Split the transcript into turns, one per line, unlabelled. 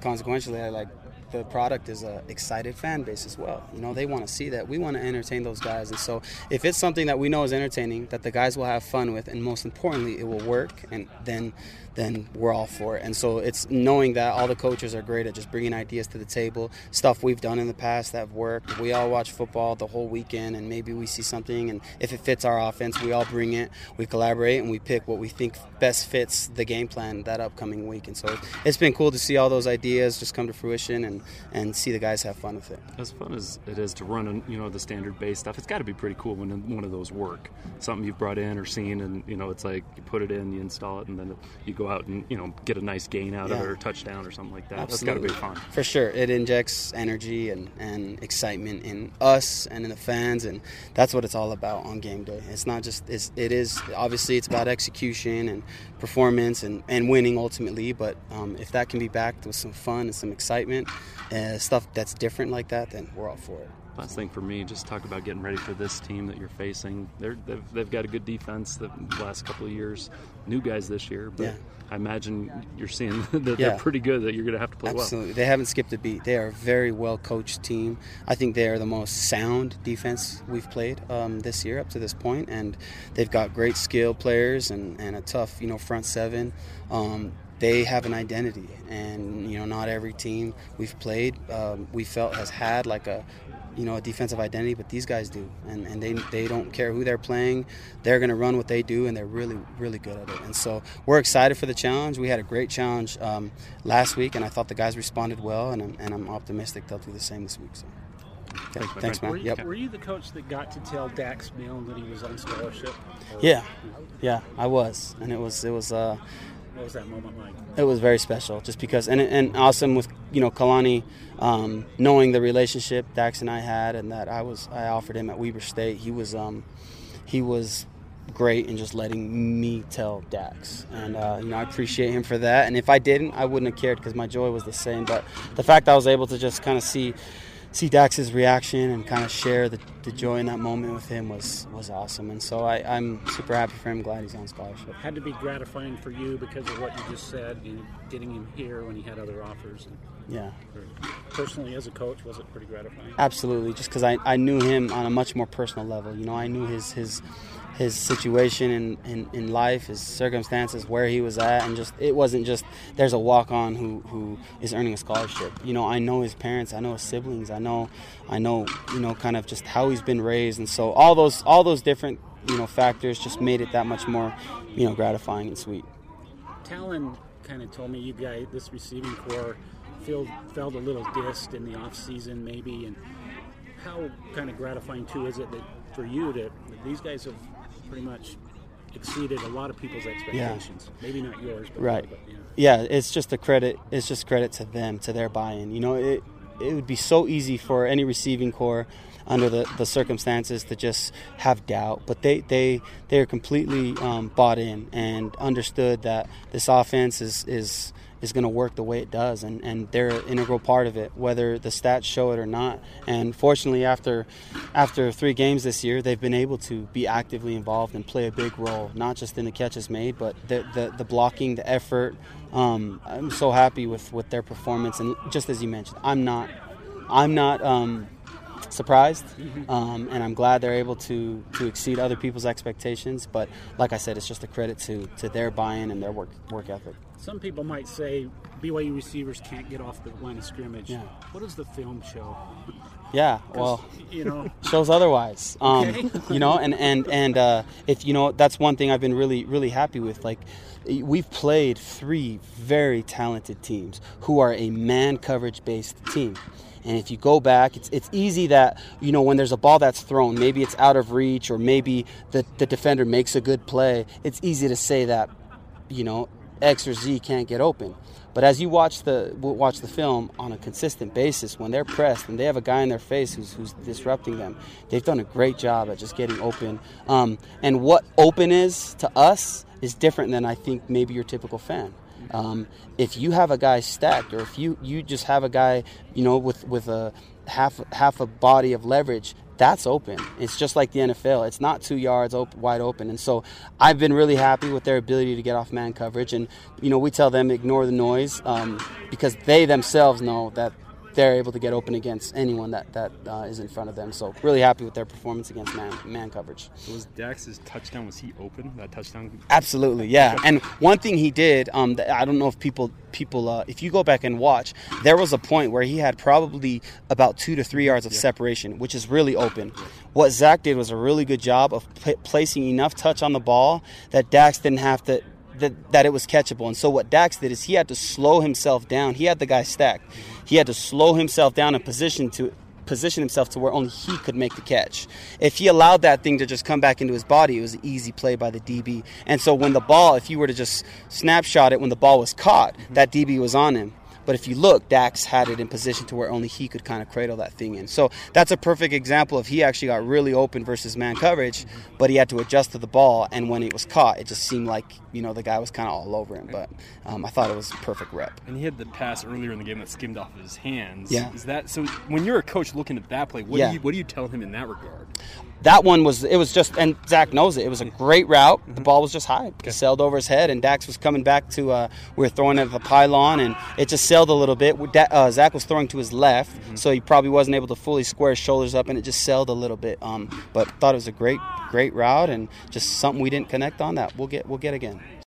consequentially, I like the product is a excited fan base as well. You know, they want to see that. We want to entertain those guys, and so if it's something that we know is entertaining, that the guys will have fun with, and most importantly, it will work, and then then we're all for it. And so it's knowing that all the coaches are great at just bringing ideas to the table, stuff we've done in the past that worked. We all watch football the whole weekend, and maybe we see something, and if it fits our offense, we all bring it, we collaborate, and we pick what we think best fits the game plan that upcoming week. And so it's been cool to see all those ideas just come to fruition and, and see the guys have fun with it.
As fun as it is to run, you know, the standard base stuff, it's got to be pretty cool when one of those work. Something you've brought in or seen, and you know, it's like you put it in, you install it, and then you go out and you know get a nice gain out yeah. of it or touchdown or something like that.
Absolutely.
That's got to be fun.
For sure, it injects energy and, and excitement in us and in the fans, and that's what it's all about on game day. It's not just it's, it is obviously it's about execution and performance and, and winning ultimately, but um, if that can be backed with some fun and some excitement, uh, stuff that's different like that, then we're all for it.
Last thing for me, just talk about getting ready for this team that you're facing. They're, they've, they've got a good defense the last couple of years. New guys this year, but yeah. I imagine you're seeing that yeah. they're pretty good. That you're going to have to play well.
Absolutely.
well.
They haven't skipped a beat. They are a very well coached team. I think they are the most sound defense we've played um, this year up to this point, and they've got great skill players and, and a tough you know front seven. Um, they have an identity, and you know not every team we've played um, we felt has had like a you know a defensive identity, but these guys do, and, and they they don't care who they're playing. They're going to run what they do, and they're really really good at it. And so we're excited for the challenge. We had a great challenge um, last week, and I thought the guys responded well, and I'm, and I'm optimistic they'll do the same this week. So.
Okay. Thanks,
Thanks man.
Were you,
yep.
were you the coach that got to tell Dax Milne that he was on scholarship?
Or? Yeah, yeah, I was, and it was it was. Uh,
what was that moment like?
It was very special, just because, and and awesome with you know Kalani, um, knowing the relationship Dax and I had, and that I was I offered him at Weber State. He was um, he was great in just letting me tell Dax, and uh, you know I appreciate him for that. And if I didn't, I wouldn't have cared because my joy was the same. But the fact I was able to just kind of see see Dax's reaction and kind of share the, the joy in that moment with him was was awesome. And so I, am super happy for him. Glad he's on scholarship.
Had to be gratifying for you because of what you just said, you know, getting him here when he had other offers. And
yeah.
Personally, as a coach, was it pretty gratifying?
Absolutely, just because I, I knew him on a much more personal level. You know, I knew his his his situation in, in, in life, his circumstances, where he was at, and just it wasn't just there's a walk on who, who is earning a scholarship. You know, I know his parents, I know his siblings, I know I know you know kind of just how he's been raised, and so all those all those different you know factors just made it that much more you know gratifying and sweet.
Talon kind of told me you guys this receiving corps felt felt a little dissed in the off season maybe, and how kind of gratifying too is it that for you to these guys have pretty much exceeded a lot of people's expectations. Yeah. Maybe not yours, but
right.
But,
yeah. yeah, it's just a credit. It's just credit to them, to their buy-in. You know, it it would be so easy for any receiving corps under the, the circumstances to just have doubt. But they they they are completely um, bought in and understood that this offense is is is going to work the way it does, and, and they're an integral part of it, whether the stats show it or not. And fortunately, after after three games this year, they've been able to be actively involved and play a big role, not just in the catches made, but the the, the blocking, the effort. Um, I'm so happy with, with their performance, and just as you mentioned, I'm not I'm not. Um, surprised, mm-hmm. um, and I'm glad they're able to to exceed other people's expectations. But like I said, it's just a credit to to their buy-in and their work work ethic.
Some people might say BYU receivers can't get off the line of scrimmage. Yeah. What does the film show?
Yeah, well,
you know,
shows otherwise.
Um, okay.
you know, and and and uh, if you know, that's one thing I've been really really happy with. Like, we've played three very talented teams who are a man coverage based team. And if you go back, it's, it's easy that, you know, when there's a ball that's thrown, maybe it's out of reach or maybe the, the defender makes a good play, it's easy to say that, you know, X or Z can't get open. But as you watch the watch the film on a consistent basis, when they're pressed and they have a guy in their face who's, who's disrupting them, they've done a great job at just getting open. Um, and what open is to us is different than I think maybe your typical fan. Um, if you have a guy stacked, or if you, you just have a guy, you know, with with a half half a body of leverage, that's open. It's just like the NFL. It's not two yards open, wide open. And so I've been really happy with their ability to get off man coverage. And, you know, we tell them ignore the noise um, because they themselves know that they're able to get open against anyone that that uh, is in front of them. So really happy with their performance against man man coverage.
So was Dax's touchdown was he open that touchdown?
Absolutely, yeah. And one thing he did, um, I don't know if people people uh, if you go back and watch, there was a point where he had probably about two to three yards of yeah. separation, which is really open. What Zach did was a really good job of p- placing enough touch on the ball that Dax didn't have to that, that it was catchable. And so what Dax did is he had to slow himself down. He had the guy stacked. He had to slow himself down and position to position himself to where only he could make the catch. If he allowed that thing to just come back into his body, it was an easy play by the DB. And so when the ball, if you were to just snapshot it when the ball was caught, that DB was on him. But if you look, Dax had it in position to where only he could kind of cradle that thing in. So that's a perfect example of he actually got really open versus man coverage, but he had to adjust to the ball. And when it was caught, it just seemed like you know the guy was kind of all over him. But um, I thought it was a perfect rep.
And he had the pass earlier in the game that skimmed off of his hands.
Yeah.
Is that so? When you're a coach looking at that play, what yeah. do you what do you tell him in that regard?
That one was it was just and Zach knows it. It was a great route. The ball was just high. It sailed over his head, and Dax was coming back to. Uh, we were throwing at the pylon, and it just sailed a little bit. Uh, Zach was throwing to his left, mm-hmm. so he probably wasn't able to fully square his shoulders up, and it just sailed a little bit. Um, but thought it was a great, great route, and just something we didn't connect on that we'll get we'll get again.